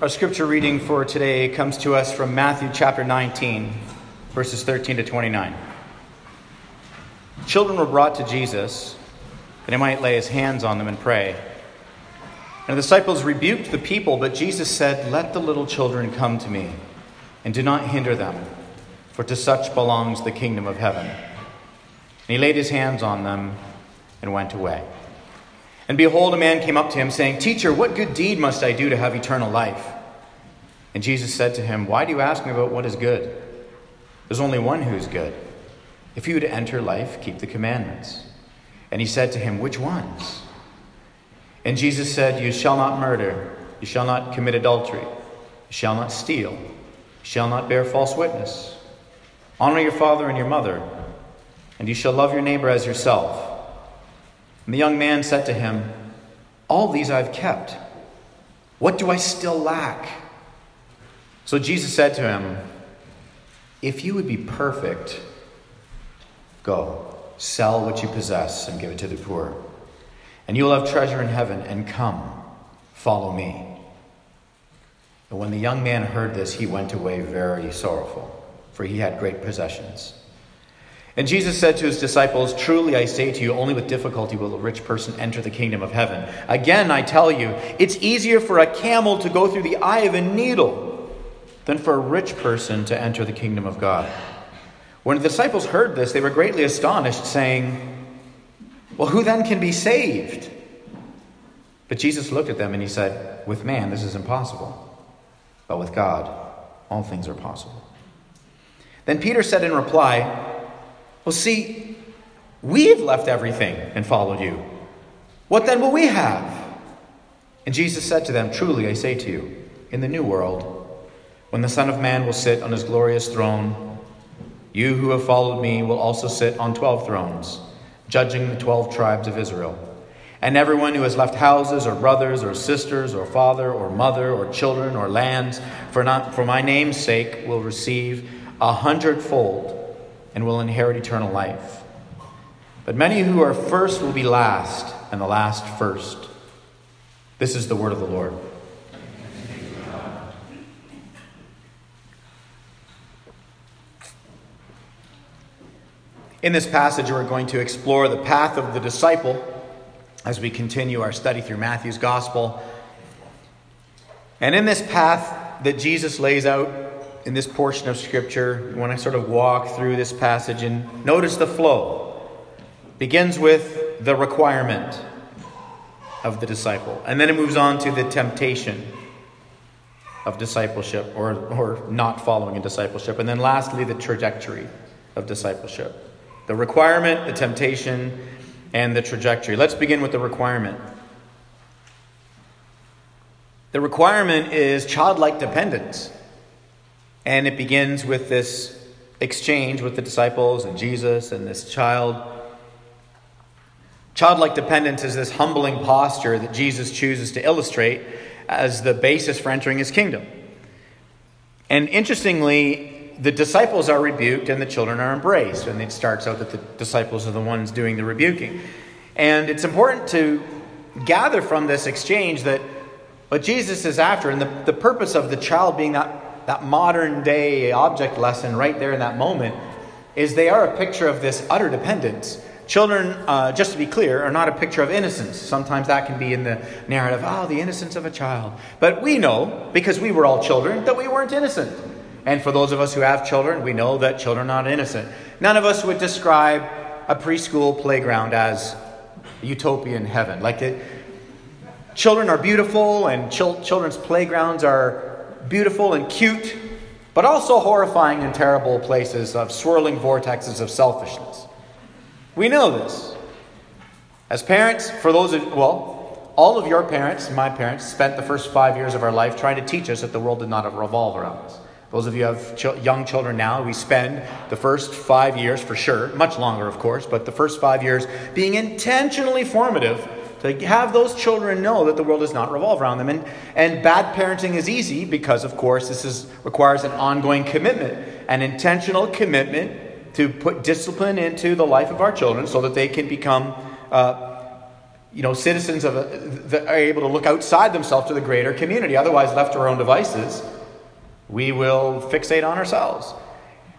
Our scripture reading for today comes to us from Matthew chapter 19, verses 13 to 29. Children were brought to Jesus that he might lay his hands on them and pray. And the disciples rebuked the people, but Jesus said, Let the little children come to me, and do not hinder them, for to such belongs the kingdom of heaven. And he laid his hands on them and went away. And behold, a man came up to him, saying, Teacher, what good deed must I do to have eternal life? And Jesus said to him, Why do you ask me about what is good? There's only one who is good. If you would enter life, keep the commandments. And he said to him, Which ones? And Jesus said, You shall not murder, you shall not commit adultery, you shall not steal, you shall not bear false witness. Honor your father and your mother, and you shall love your neighbor as yourself. And the young man said to him, All these I've kept. What do I still lack? So Jesus said to him, If you would be perfect, go, sell what you possess and give it to the poor, and you will have treasure in heaven, and come, follow me. And when the young man heard this, he went away very sorrowful, for he had great possessions. And Jesus said to his disciples, Truly I say to you, only with difficulty will a rich person enter the kingdom of heaven. Again, I tell you, it's easier for a camel to go through the eye of a needle than for a rich person to enter the kingdom of God. When the disciples heard this, they were greatly astonished, saying, Well, who then can be saved? But Jesus looked at them and he said, With man, this is impossible, but with God, all things are possible. Then Peter said in reply, well, see, we've left everything and followed you. What then will we have? And Jesus said to them, Truly I say to you, in the new world, when the Son of Man will sit on his glorious throne, you who have followed me will also sit on twelve thrones, judging the twelve tribes of Israel. And everyone who has left houses or brothers or sisters or father or mother or children or lands for, not, for my name's sake will receive a hundredfold and will inherit eternal life. But many who are first will be last, and the last first. This is the word of the Lord. In this passage, we're going to explore the path of the disciple as we continue our study through Matthew's gospel. And in this path that Jesus lays out in this portion of Scripture, when I sort of walk through this passage and notice the flow, begins with the requirement of the disciple. And then it moves on to the temptation of discipleship or, or not following in discipleship. And then lastly, the trajectory of discipleship. The requirement, the temptation, and the trajectory. Let's begin with the requirement. The requirement is childlike dependence. And it begins with this exchange with the disciples and Jesus and this child. Childlike dependence is this humbling posture that Jesus chooses to illustrate as the basis for entering his kingdom. And interestingly, the disciples are rebuked and the children are embraced. And it starts out that the disciples are the ones doing the rebuking. And it's important to gather from this exchange that what Jesus is after, and the, the purpose of the child being that that modern day object lesson right there in that moment is they are a picture of this utter dependence. Children, uh, just to be clear, are not a picture of innocence. Sometimes that can be in the narrative, oh, the innocence of a child. But we know, because we were all children, that we weren't innocent. And for those of us who have children, we know that children are not innocent. None of us would describe a preschool playground as utopian heaven. Like it, children are beautiful, and chil- children's playgrounds are beautiful and cute, but also horrifying and terrible places of swirling vortexes of selfishness. We know this. As parents, for those of, well, all of your parents, my parents, spent the first five years of our life trying to teach us that the world did not revolve around us. Those of you who have ch- young children now, we spend the first five years for sure, much longer, of course, but the first five years being intentionally formative to have those children know that the world does not revolve around them. And, and bad parenting is easy because, of course, this is, requires an ongoing commitment, an intentional commitment to put discipline into the life of our children so that they can become uh, you know, citizens of a, that are able to look outside themselves to the greater community. Otherwise, left to our own devices, we will fixate on ourselves.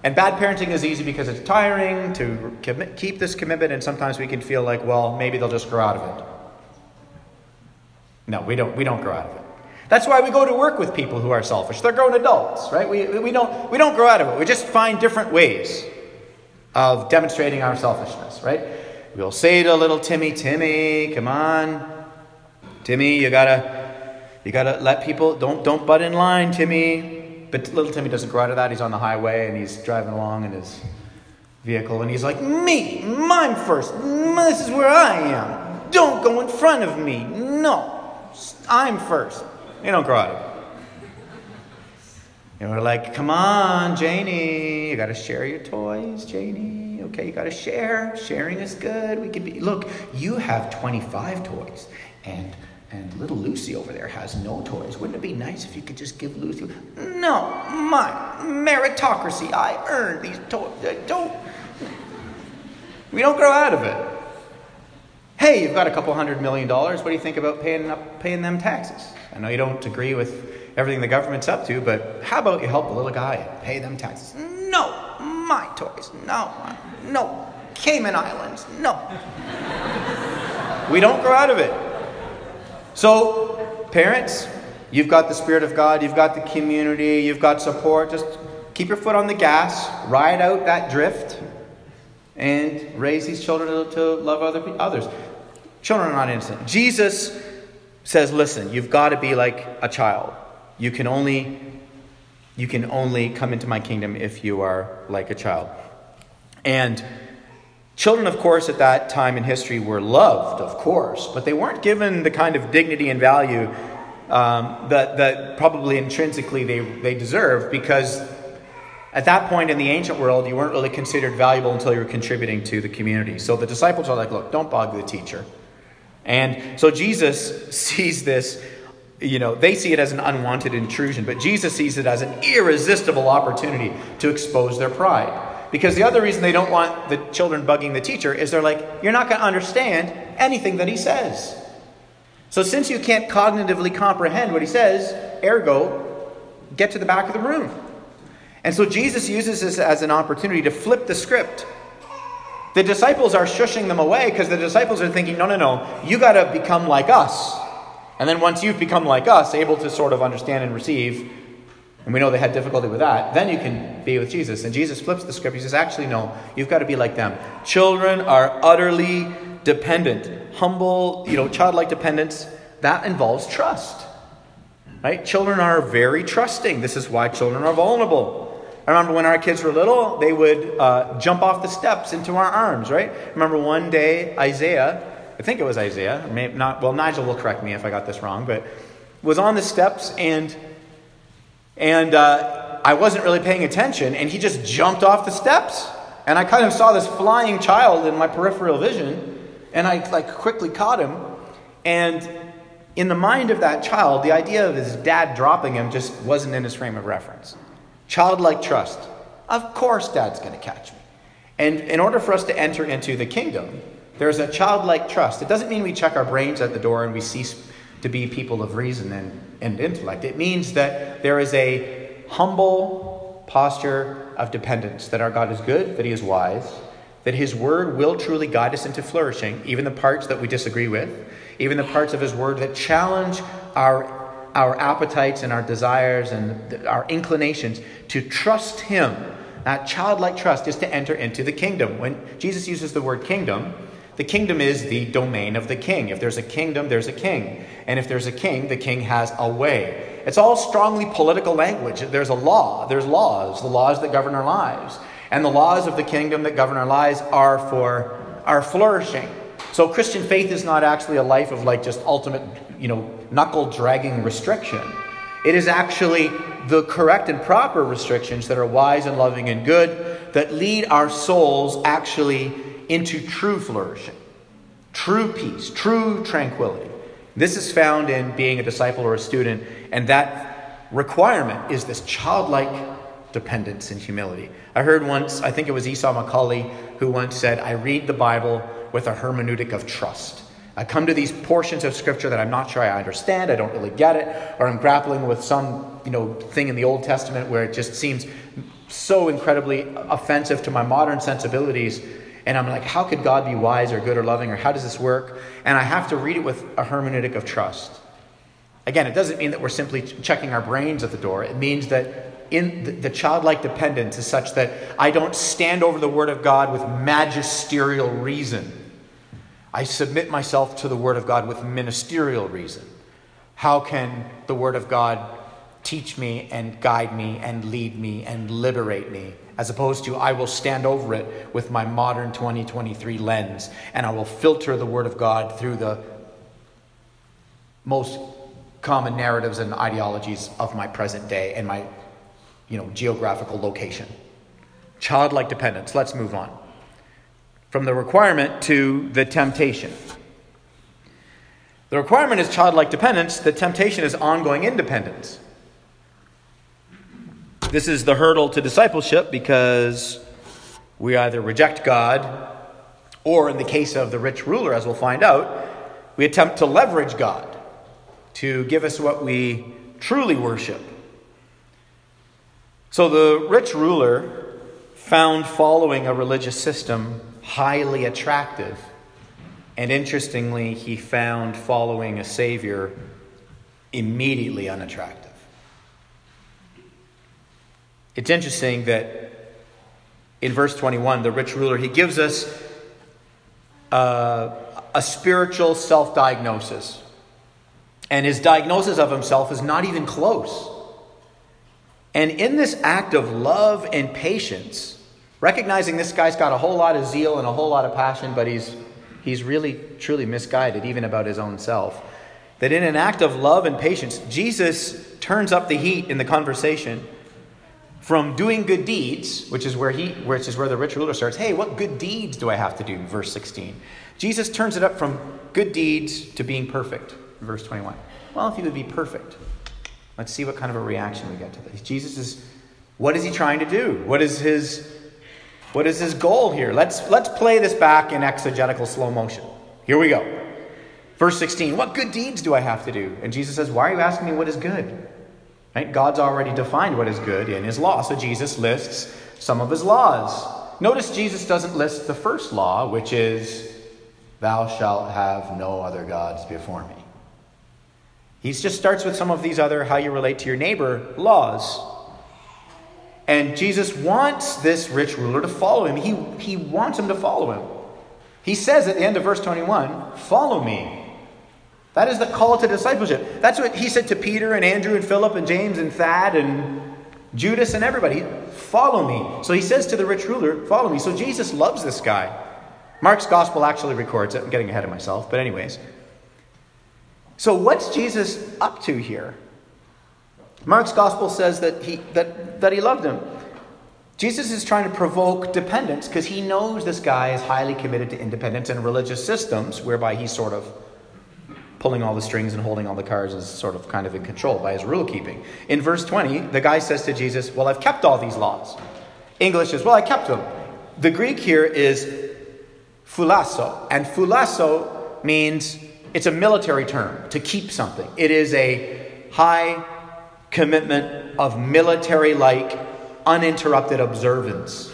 And bad parenting is easy because it's tiring to keep this commitment, and sometimes we can feel like, well, maybe they'll just grow out of it. No, we don't. We don't grow out of it. That's why we go to work with people who are selfish. They're grown adults, right? We, we, don't, we don't grow out of it. We just find different ways of demonstrating our selfishness, right? We'll say to little Timmy, Timmy, come on. Timmy, you gotta, you gotta let people, don't, don't butt in line, Timmy. But little Timmy doesn't grow out of that. He's on the highway and he's driving along in his vehicle and he's like, me, mine first. This is where I am. Don't go in front of me. No, I'm first. You don't grow out of it. And we're like, come on, Janie, you got to share your toys, Janie. Okay, you got to share. Sharing is good. We could be, look, you have 25 toys, and and little Lucy over there has no toys. Wouldn't it be nice if you could just give Lucy? No, my meritocracy. I earned these toys. Don't. We don't grow out of it. Hey, you've got a couple hundred million dollars. What do you think about paying up, paying them taxes? I know you don't agree with everything the government's up to, but how about you help a little guy and pay them taxes? No, my toys. No, no. Cayman Islands. No. we don't grow out of it. So, parents, you've got the Spirit of God, you've got the community, you've got support. Just keep your foot on the gas, ride out that drift, and raise these children to, to love other others. Children are not innocent. Jesus says, listen, you've got to be like a child. You can only you can only come into my kingdom if you are like a child. And children, of course, at that time in history were loved, of course, but they weren't given the kind of dignity and value um, that, that probably intrinsically they, they deserve because at that point in the ancient world, you weren't really considered valuable until you were contributing to the community. So the disciples are like, look, don't bug the teacher. And so Jesus sees this you know, they see it as an unwanted intrusion, but Jesus sees it as an irresistible opportunity to expose their pride. Because the other reason they don't want the children bugging the teacher is they're like, you're not going to understand anything that he says. So since you can't cognitively comprehend what he says, ergo, get to the back of the room. And so Jesus uses this as an opportunity to flip the script. The disciples are shushing them away because the disciples are thinking, no, no, no, you got to become like us. And then once you've become like us, able to sort of understand and receive, and we know they had difficulty with that, then you can be with Jesus. And Jesus flips the script. He says, actually, no, you've got to be like them. Children are utterly dependent. Humble, you know, childlike dependence, that involves trust. Right? Children are very trusting. This is why children are vulnerable. I remember when our kids were little, they would uh, jump off the steps into our arms, right? remember one day, Isaiah, I think it was Isaiah, maybe not, well, Nigel will correct me if I got this wrong, but was on the steps and, and uh, I wasn't really paying attention, and he just jumped off the steps. And I kind of saw this flying child in my peripheral vision, and I like quickly caught him. And in the mind of that child, the idea of his dad dropping him just wasn't in his frame of reference. Childlike trust. Of course, dad's going to catch me. And in order for us to enter into the kingdom, there's a childlike trust. It doesn't mean we check our brains at the door and we cease to be people of reason and, and intellect. It means that there is a humble posture of dependence that our God is good, that He is wise, that His word will truly guide us into flourishing, even the parts that we disagree with, even the parts of His word that challenge our, our appetites and our desires and our inclinations to trust Him. That childlike trust is to enter into the kingdom. When Jesus uses the word kingdom, the kingdom is the domain of the king. If there's a kingdom, there's a king. And if there's a king, the king has a way. It's all strongly political language. There's a law, there's laws, the laws that govern our lives. And the laws of the kingdom that govern our lives are for our flourishing. So Christian faith is not actually a life of like just ultimate, you know, knuckle dragging restriction. It is actually the correct and proper restrictions that are wise and loving and good that lead our souls actually into true flourishing, true peace, true tranquility. This is found in being a disciple or a student, and that requirement is this childlike dependence and humility. I heard once, I think it was Esau McCaulley, who once said, I read the Bible with a hermeneutic of trust. I come to these portions of scripture that I'm not sure I understand, I don't really get it, or I'm grappling with some, you know, thing in the Old Testament where it just seems so incredibly offensive to my modern sensibilities. And I'm like, how could God be wise or good or loving, or how does this work? And I have to read it with a hermeneutic of trust. Again, it doesn't mean that we're simply checking our brains at the door. It means that in the, the, childlike dependence is such that I don't stand over the Word of God with magisterial reason. I submit myself to the Word of God with ministerial reason. How can the Word of God teach me and guide me and lead me and liberate me? As opposed to, I will stand over it with my modern 2023 lens and I will filter the Word of God through the most common narratives and ideologies of my present day and my you know, geographical location. Childlike dependence. Let's move on from the requirement to the temptation. The requirement is childlike dependence, the temptation is ongoing independence. This is the hurdle to discipleship because we either reject God or, in the case of the rich ruler, as we'll find out, we attempt to leverage God to give us what we truly worship. So the rich ruler found following a religious system highly attractive. And interestingly, he found following a Savior immediately unattractive. It's interesting that in verse 21, the rich ruler, he gives us a spiritual self diagnosis. And his diagnosis of himself is not even close. And in this act of love and patience, recognizing this guy's got a whole lot of zeal and a whole lot of passion, but he's, he's really, truly misguided, even about his own self. That in an act of love and patience, Jesus turns up the heat in the conversation from doing good deeds, which is where he, which is where the rich ruler starts. Hey, what good deeds do I have to do? Verse 16. Jesus turns it up from good deeds to being perfect. Verse 21. Well, if he would be perfect, let's see what kind of a reaction we get to this. Jesus is, what is he trying to do? What is his what is his goal here? Let's, let's play this back in exegetical slow motion. Here we go. Verse 16 What good deeds do I have to do? And Jesus says, Why are you asking me what is good? Right? God's already defined what is good in his law. So Jesus lists some of his laws. Notice Jesus doesn't list the first law, which is, Thou shalt have no other gods before me. He just starts with some of these other how you relate to your neighbor laws. And Jesus wants this rich ruler to follow him. He, he wants him to follow him. He says at the end of verse 21 Follow me. That is the call to discipleship. That's what he said to Peter and Andrew and Philip and James and Thad and Judas and everybody. Follow me. So he says to the rich ruler, Follow me. So Jesus loves this guy. Mark's gospel actually records it. I'm getting ahead of myself, but, anyways. So, what's Jesus up to here? Mark's gospel says that he, that, that he loved him. Jesus is trying to provoke dependence because he knows this guy is highly committed to independence and religious systems whereby he's sort of pulling all the strings and holding all the cards is sort of kind of in control by his rule keeping. In verse 20, the guy says to Jesus, Well, I've kept all these laws. English is, Well, I kept them. The Greek here is phulasso, and phulasso means it's a military term to keep something. It is a high commitment of military like, uninterrupted observance.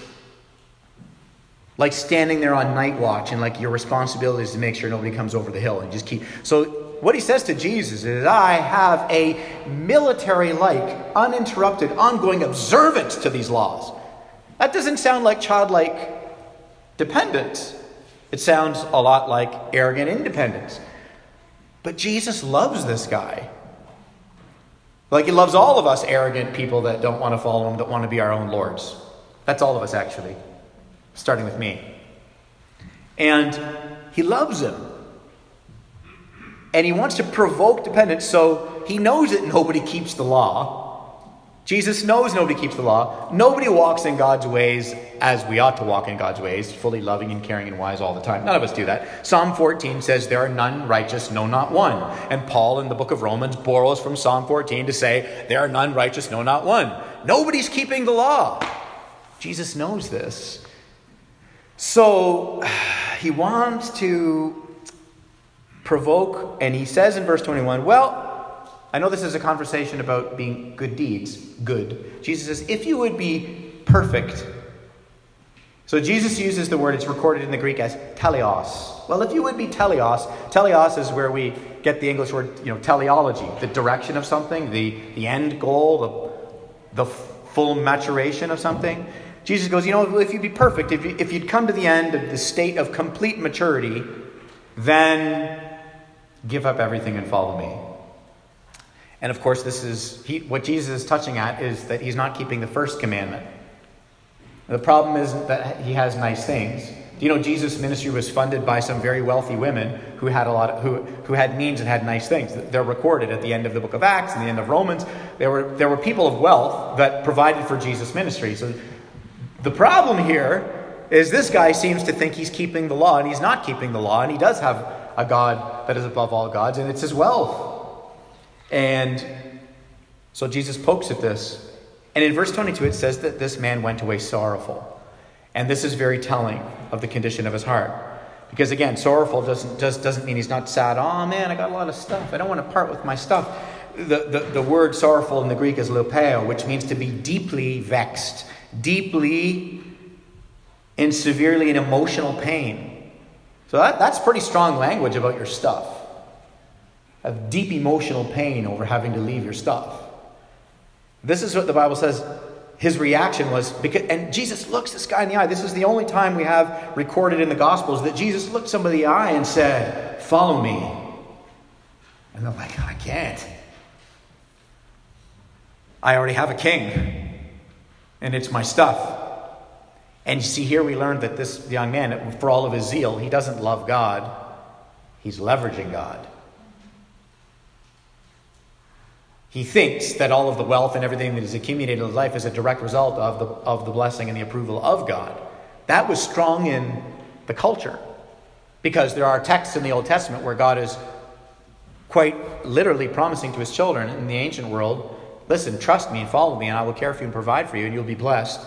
Like standing there on night watch and like your responsibility is to make sure nobody comes over the hill and just keep. So, what he says to Jesus is, I have a military like, uninterrupted, ongoing observance to these laws. That doesn't sound like childlike dependence. It sounds a lot like arrogant independence. But Jesus loves this guy. Like he loves all of us arrogant people that don't want to follow him, that want to be our own lords. That's all of us, actually, starting with me. And he loves him. And he wants to provoke dependence, so he knows that nobody keeps the law. Jesus knows nobody keeps the law. Nobody walks in God's ways as we ought to walk in God's ways, fully loving and caring and wise all the time. None of us do that. Psalm 14 says, There are none righteous, no, not one. And Paul in the book of Romans borrows from Psalm 14 to say, There are none righteous, no, not one. Nobody's keeping the law. Jesus knows this. So he wants to provoke, and he says in verse 21, Well, I know this is a conversation about being good deeds, good. Jesus says, If you would be perfect. So Jesus uses the word, it's recorded in the Greek as teleos. Well, if you would be teleos, teleos is where we get the English word, you know, teleology, the direction of something, the, the end goal, the, the full maturation of something. Jesus goes, you know, if you'd be perfect, if, you, if you'd come to the end of the state of complete maturity, then give up everything and follow me. And of course, this is he, what Jesus is touching at is that he's not keeping the first commandment. The problem isn't that he has nice things. Do you know Jesus' ministry was funded by some very wealthy women who had a lot of, who, who had means and had nice things? They're recorded at the end of the book of Acts and the end of Romans. There were, there were people of wealth that provided for Jesus' ministry. So the problem here is this guy seems to think he's keeping the law, and he's not keeping the law, and he does have a God that is above all gods, and it's his wealth. And so Jesus pokes at this. And in verse 22, it says that this man went away sorrowful. And this is very telling of the condition of his heart. Because again, sorrowful doesn't, just doesn't mean he's not sad. Oh man, I got a lot of stuff. I don't want to part with my stuff. The, the, the word sorrowful in the Greek is lopeo, which means to be deeply vexed, deeply and severely in emotional pain. So that, that's pretty strong language about your stuff. Have deep emotional pain over having to leave your stuff. This is what the Bible says his reaction was because and Jesus looks this guy in the eye. This is the only time we have recorded in the Gospels that Jesus looked somebody in the eye and said, Follow me. And they're like, I can't. I already have a king, and it's my stuff. And you see, here we learned that this young man, for all of his zeal, he doesn't love God, he's leveraging God. He thinks that all of the wealth and everything that he's accumulated in his life is a direct result of the, of the blessing and the approval of God. That was strong in the culture because there are texts in the Old Testament where God is quite literally promising to his children in the ancient world listen, trust me and follow me, and I will care for you and provide for you, and you'll be blessed.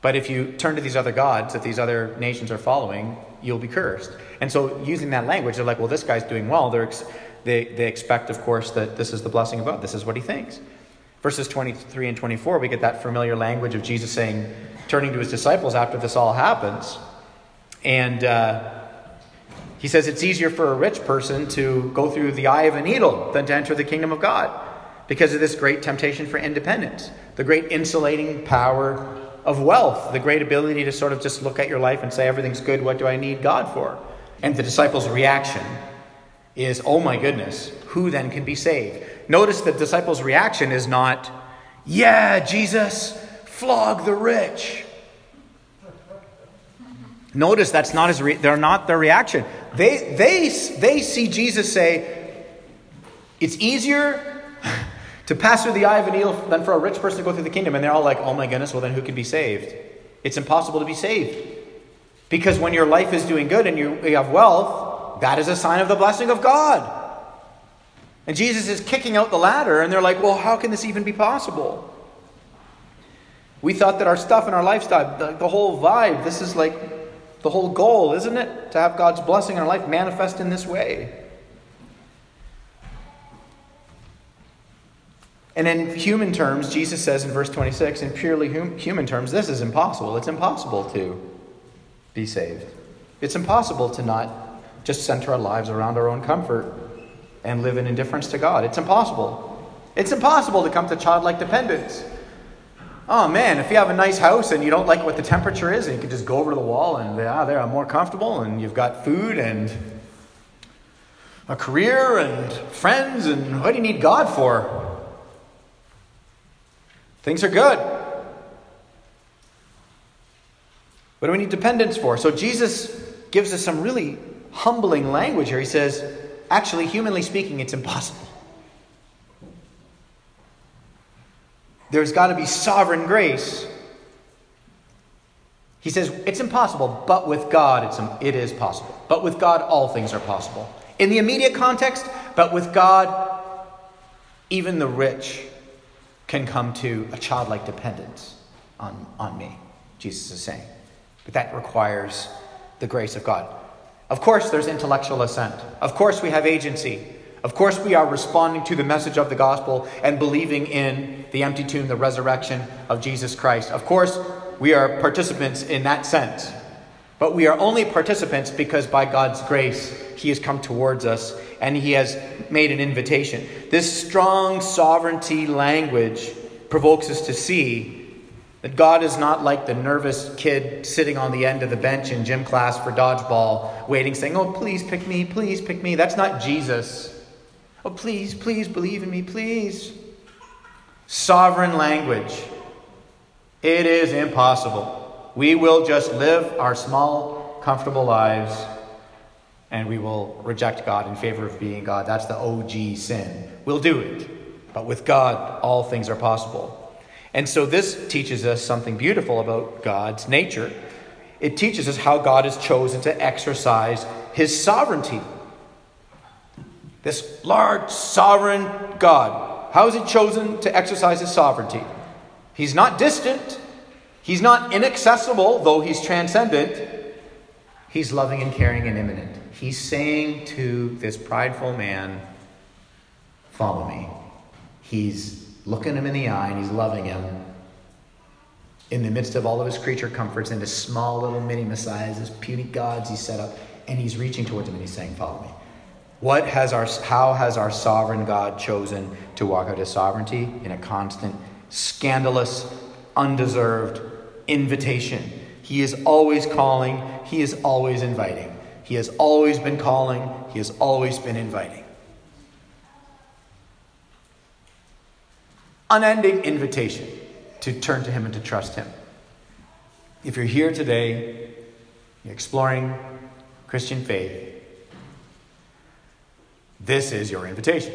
But if you turn to these other gods that these other nations are following, you'll be cursed. And so, using that language, they're like, well, this guy's doing well. They're ex- they, they expect, of course, that this is the blessing of God. This is what he thinks. Verses 23 and 24, we get that familiar language of Jesus saying, turning to his disciples after this all happens. And uh, he says, it's easier for a rich person to go through the eye of a needle than to enter the kingdom of God because of this great temptation for independence, the great insulating power of wealth, the great ability to sort of just look at your life and say, everything's good, what do I need God for? And the disciples' reaction is, oh my goodness, who then can be saved? Notice the disciples' reaction is not, yeah, Jesus, flog the rich. Notice that's not his re- they're not their reaction. They, they, they see Jesus say, it's easier to pass through the eye of a needle than for a rich person to go through the kingdom. And they're all like, oh my goodness, well, then who can be saved? It's impossible to be saved. Because when your life is doing good and you, you have wealth, that is a sign of the blessing of God. And Jesus is kicking out the ladder, and they're like, well, how can this even be possible? We thought that our stuff and our lifestyle, the, the whole vibe, this is like the whole goal, isn't it? To have God's blessing in our life manifest in this way. And in human terms, Jesus says in verse 26, in purely hum- human terms, this is impossible. It's impossible to be saved. It's impossible to not just center our lives around our own comfort and live in indifference to God. It's impossible. It's impossible to come to childlike dependence. Oh man, if you have a nice house and you don't like what the temperature is, and you can just go over to the wall and ah, there I'm more comfortable, and you've got food and a career and friends, and what do you need God for? Things are good. What do we need dependence for? So Jesus gives us some really humbling language here. He says, actually, humanly speaking, it's impossible. There's got to be sovereign grace. He says, it's impossible, but with God, it's, it is possible. But with God, all things are possible. In the immediate context, but with God, even the rich can come to a childlike dependence on, on me, Jesus is saying. But that requires the grace of God. Of course, there's intellectual assent. Of course, we have agency. Of course, we are responding to the message of the gospel and believing in the empty tomb, the resurrection of Jesus Christ. Of course, we are participants in that sense. But we are only participants because by God's grace, He has come towards us and He has made an invitation. This strong sovereignty language provokes us to see that God is not like the nervous kid sitting on the end of the bench in gym class for dodgeball, waiting, saying, Oh, please pick me, please pick me. That's not Jesus. Oh, please, please believe in me, please. Sovereign language. It is impossible. We will just live our small, comfortable lives and we will reject God in favor of being God. That's the OG sin. We'll do it. But with God, all things are possible. And so this teaches us something beautiful about God's nature. It teaches us how God has chosen to exercise his sovereignty. This large, sovereign God, how has he chosen to exercise his sovereignty? He's not distant, he's not inaccessible, though he's transcendent. He's loving and caring and immanent. He's saying to this prideful man, Follow me. He's looking him in the eye and he's loving him in the midst of all of his creature comforts and his small little mini messiahs, his puny gods he set up, and he's reaching towards him and he's saying, Follow me. What has our, how has our sovereign God chosen to walk out his sovereignty? In a constant, scandalous, undeserved invitation. He is always calling, he is always inviting. He has always been calling, he has always been inviting. Unending invitation to turn to Him and to trust Him. If you're here today, you're exploring Christian faith, this is your invitation.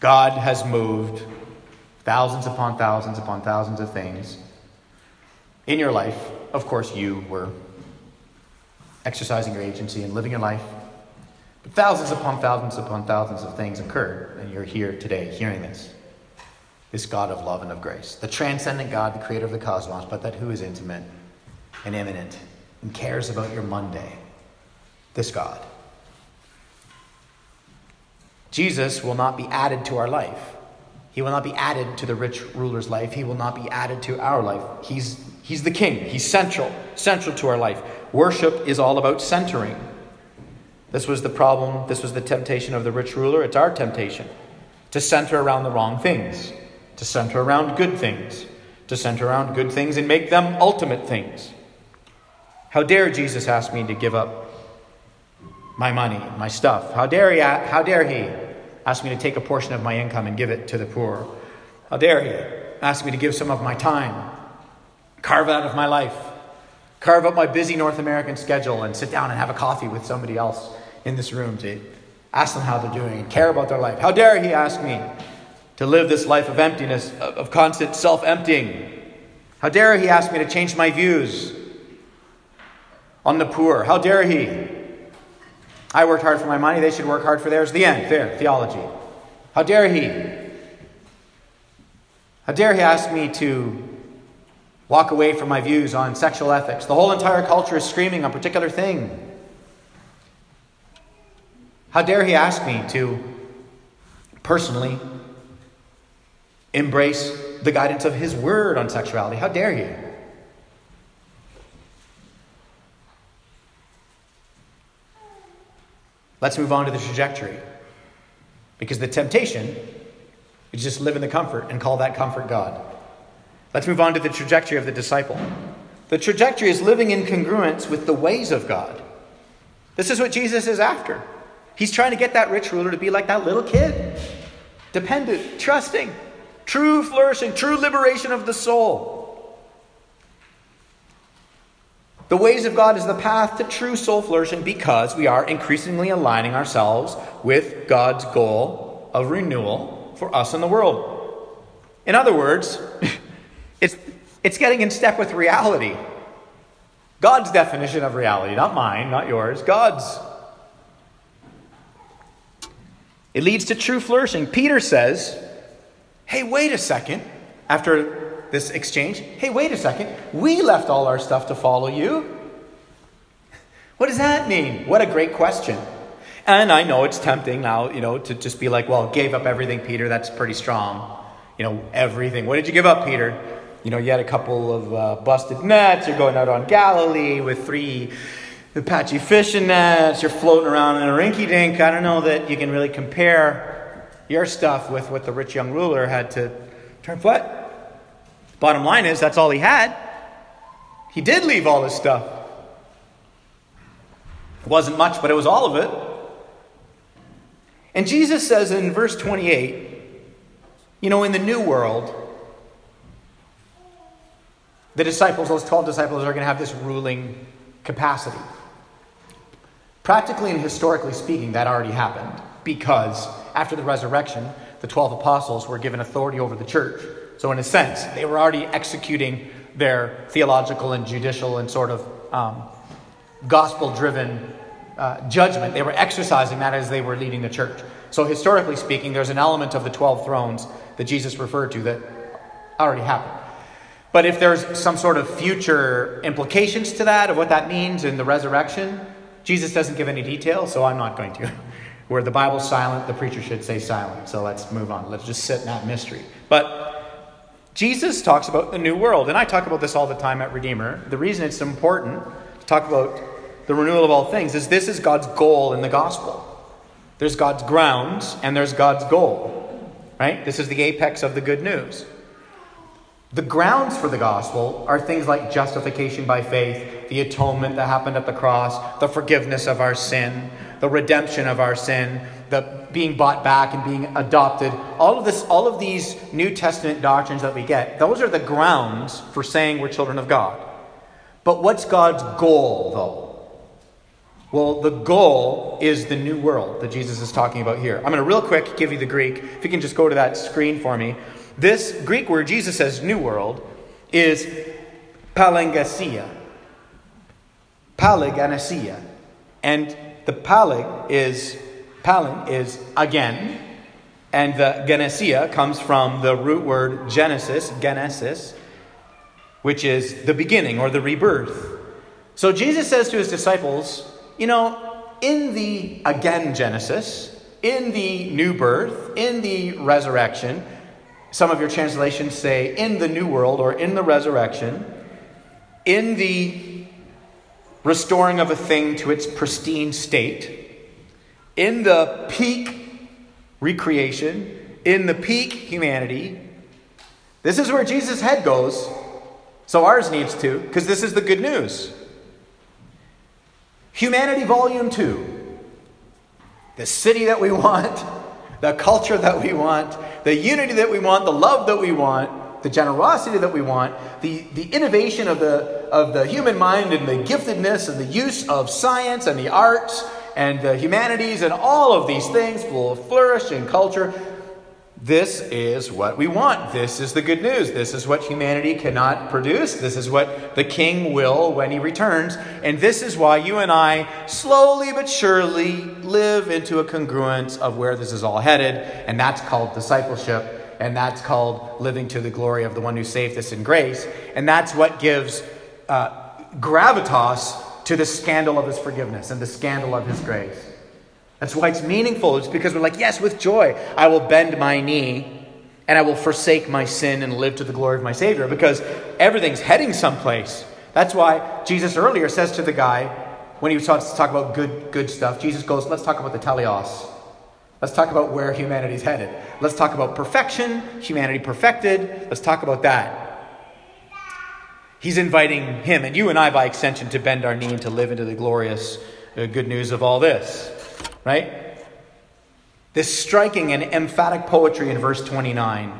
God has moved thousands upon thousands upon thousands of things in your life. Of course, you were exercising your agency and living your life thousands upon thousands upon thousands of things occurred, and you're here today hearing this. This God of love and of grace, the transcendent God, the creator of the cosmos, but that who is intimate and immanent and cares about your Monday. This God. Jesus will not be added to our life. He will not be added to the rich ruler's life. He will not be added to our life. He's, he's the king. He's central, central to our life. Worship is all about centering. This was the problem, this was the temptation of the rich ruler. It's our temptation to center around the wrong things, to center around good things, to center around good things and make them ultimate things. How dare Jesus ask me to give up my money, my stuff? How dare he, how dare he ask me to take a portion of my income and give it to the poor? How dare he ask me to give some of my time, carve out of my life, carve up my busy North American schedule and sit down and have a coffee with somebody else in this room to ask them how they're doing and care about their life. How dare he ask me to live this life of emptiness, of constant self emptying? How dare he ask me to change my views on the poor? How dare he? I worked hard for my money, they should work hard for theirs. The end. There, theology. How dare he? How dare he ask me to walk away from my views on sexual ethics? The whole entire culture is screaming on a particular thing. How dare he ask me to personally embrace the guidance of his word on sexuality? How dare he? Let's move on to the trajectory. Because the temptation is just live in the comfort and call that comfort God. Let's move on to the trajectory of the disciple. The trajectory is living in congruence with the ways of God. This is what Jesus is after. He's trying to get that rich ruler to be like that little kid dependent, trusting, true flourishing, true liberation of the soul. The ways of God is the path to true soul flourishing because we are increasingly aligning ourselves with God's goal of renewal for us and the world. In other words, it's, it's getting in step with reality. God's definition of reality, not mine, not yours, God's It leads to true flourishing. Peter says, Hey, wait a second. After this exchange, hey, wait a second. We left all our stuff to follow you. What does that mean? What a great question. And I know it's tempting now, you know, to just be like, well, gave up everything, Peter. That's pretty strong. You know, everything. What did you give up, Peter? You know, you had a couple of uh, busted nets. You're going out on Galilee with three Apache fishing nets. You're floating around in a rinky dink. I don't know that you can really compare your stuff with what the rich young ruler had to turn foot. Bottom line is, that's all he had. He did leave all his stuff. It wasn't much, but it was all of it. And Jesus says in verse 28, you know, in the new world, the disciples, those 12 disciples, are going to have this ruling capacity. Practically and historically speaking, that already happened because after the resurrection, the 12 apostles were given authority over the church. So, in a sense, they were already executing their theological and judicial and sort of um, gospel driven uh, judgment. They were exercising that as they were leading the church. So, historically speaking, there's an element of the 12 thrones that Jesus referred to that already happened. But if there's some sort of future implications to that, of what that means in the resurrection, Jesus doesn't give any details, so I'm not going to. Where the Bible's silent, the preacher should say silent. So let's move on. Let's just sit in that mystery. But Jesus talks about the new world, and I talk about this all the time at Redeemer. The reason it's important to talk about the renewal of all things is this is God's goal in the gospel. There's God's grounds and there's God's goal. Right? This is the apex of the good news. The grounds for the gospel are things like justification by faith, the atonement that happened at the cross, the forgiveness of our sin, the redemption of our sin, the being bought back and being adopted. All of this, all of these New Testament doctrines that we get, those are the grounds for saying we're children of God. But what's God's goal, though? Well, the goal is the new world that Jesus is talking about here. I'm going to real quick give you the Greek. If you can just go to that screen for me. This Greek word Jesus says new world is palingenesia. Palingenesia. And the palig is palin is again, and the genesia comes from the root word genesis, genesis, which is the beginning or the rebirth. So Jesus says to his disciples, you know, in the again Genesis, in the new birth, in the resurrection, some of your translations say in the new world or in the resurrection, in the restoring of a thing to its pristine state, in the peak recreation, in the peak humanity. This is where Jesus' head goes, so ours needs to, because this is the good news. Humanity Volume 2. The city that we want, the culture that we want, the unity that we want, the love that we want, the generosity that we want, the, the innovation of the, of the human mind and the giftedness and the use of science and the arts and the humanities and all of these things will flourish in culture. This is what we want. This is the good news. This is what humanity cannot produce. This is what the king will when he returns. And this is why you and I slowly but surely live into a congruence of where this is all headed. And that's called discipleship. And that's called living to the glory of the one who saved us in grace. And that's what gives uh, gravitas to the scandal of his forgiveness and the scandal of his grace. That's why it's meaningful. It's because we're like, yes, with joy, I will bend my knee and I will forsake my sin and live to the glory of my Savior because everything's heading someplace. That's why Jesus earlier says to the guy, when he starts to talk about good, good stuff, Jesus goes, let's talk about the teleos. Let's talk about where humanity's headed. Let's talk about perfection, humanity perfected. Let's talk about that. He's inviting him and you and I, by extension, to bend our knee and to live into the glorious uh, good news of all this right? This striking and emphatic poetry in verse 29,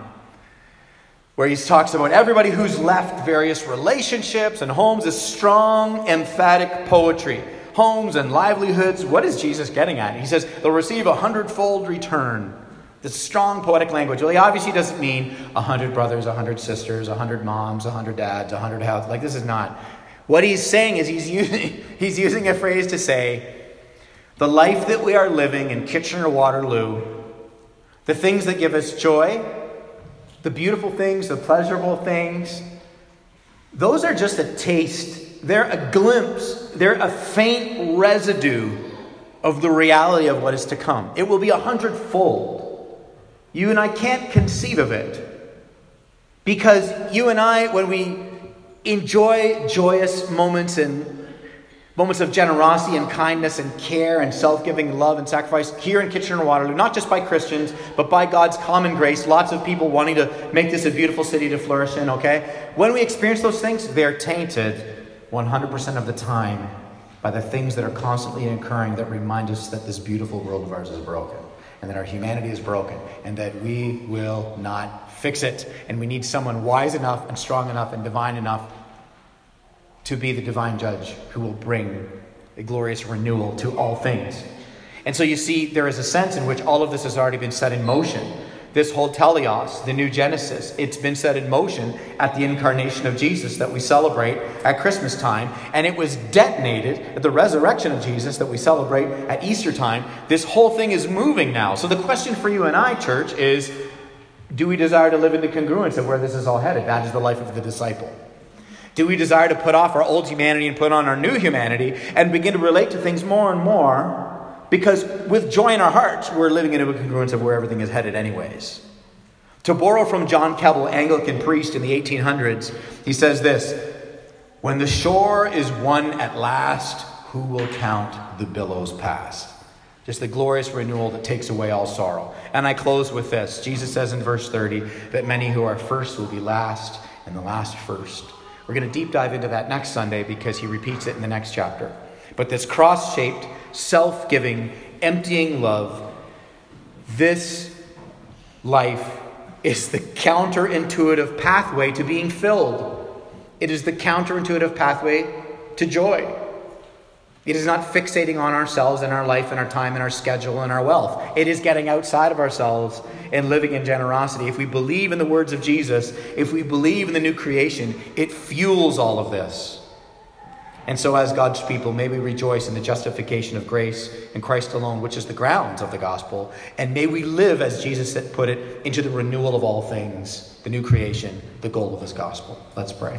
where he talks about everybody who's left various relationships and homes, is strong, emphatic poetry. Homes and livelihoods. What is Jesus getting at? He says they'll receive a hundredfold return. This strong poetic language. Well, he obviously doesn't mean a hundred brothers, a hundred sisters, a hundred moms, a hundred dads, a hundred houses. Like this is not. What he's saying is he's using, he's using a phrase to say the life that we are living in Kitchener Waterloo, the things that give us joy, the beautiful things, the pleasurable things, those are just a taste they're a glimpse, they're a faint residue of the reality of what is to come. It will be a hundredfold. You and I can't conceive of it. Because you and I, when we enjoy joyous moments and moments of generosity and kindness and care and self giving love and sacrifice here in Kitchener Waterloo, not just by Christians, but by God's common grace. Lots of people wanting to make this a beautiful city to flourish in, okay? When we experience those things, they're tainted 100% of the time by the things that are constantly occurring that remind us that this beautiful world of ours is broken and that our humanity is broken and that we will not fix it. And we need someone wise enough and strong enough and divine enough to be the divine judge who will bring a glorious renewal to all things. And so you see, there is a sense in which all of this has already been set in motion. This whole teleos, the new Genesis, it's been set in motion at the incarnation of Jesus that we celebrate at Christmas time. And it was detonated at the resurrection of Jesus that we celebrate at Easter time. This whole thing is moving now. So the question for you and I, church, is do we desire to live in the congruence of where this is all headed? That is the life of the disciple. Do we desire to put off our old humanity and put on our new humanity and begin to relate to things more and more? Because with joy in our hearts, we're living in a congruence of where everything is headed, anyways. To borrow from John Keble, Anglican priest in the 1800s, he says this When the shore is won at last, who will count the billows past? Just the glorious renewal that takes away all sorrow. And I close with this Jesus says in verse 30 that many who are first will be last, and the last first. We're going to deep dive into that next Sunday because he repeats it in the next chapter. But this cross shaped, self giving, emptying love, this life is the counterintuitive pathway to being filled. It is the counterintuitive pathway to joy. It is not fixating on ourselves and our life and our time and our schedule and our wealth. It is getting outside of ourselves and living in generosity. If we believe in the words of Jesus, if we believe in the new creation, it fuels all of this. And so, as God's people, may we rejoice in the justification of grace in Christ alone, which is the grounds of the gospel. And may we live, as Jesus put it, into the renewal of all things, the new creation, the goal of his gospel. Let's pray.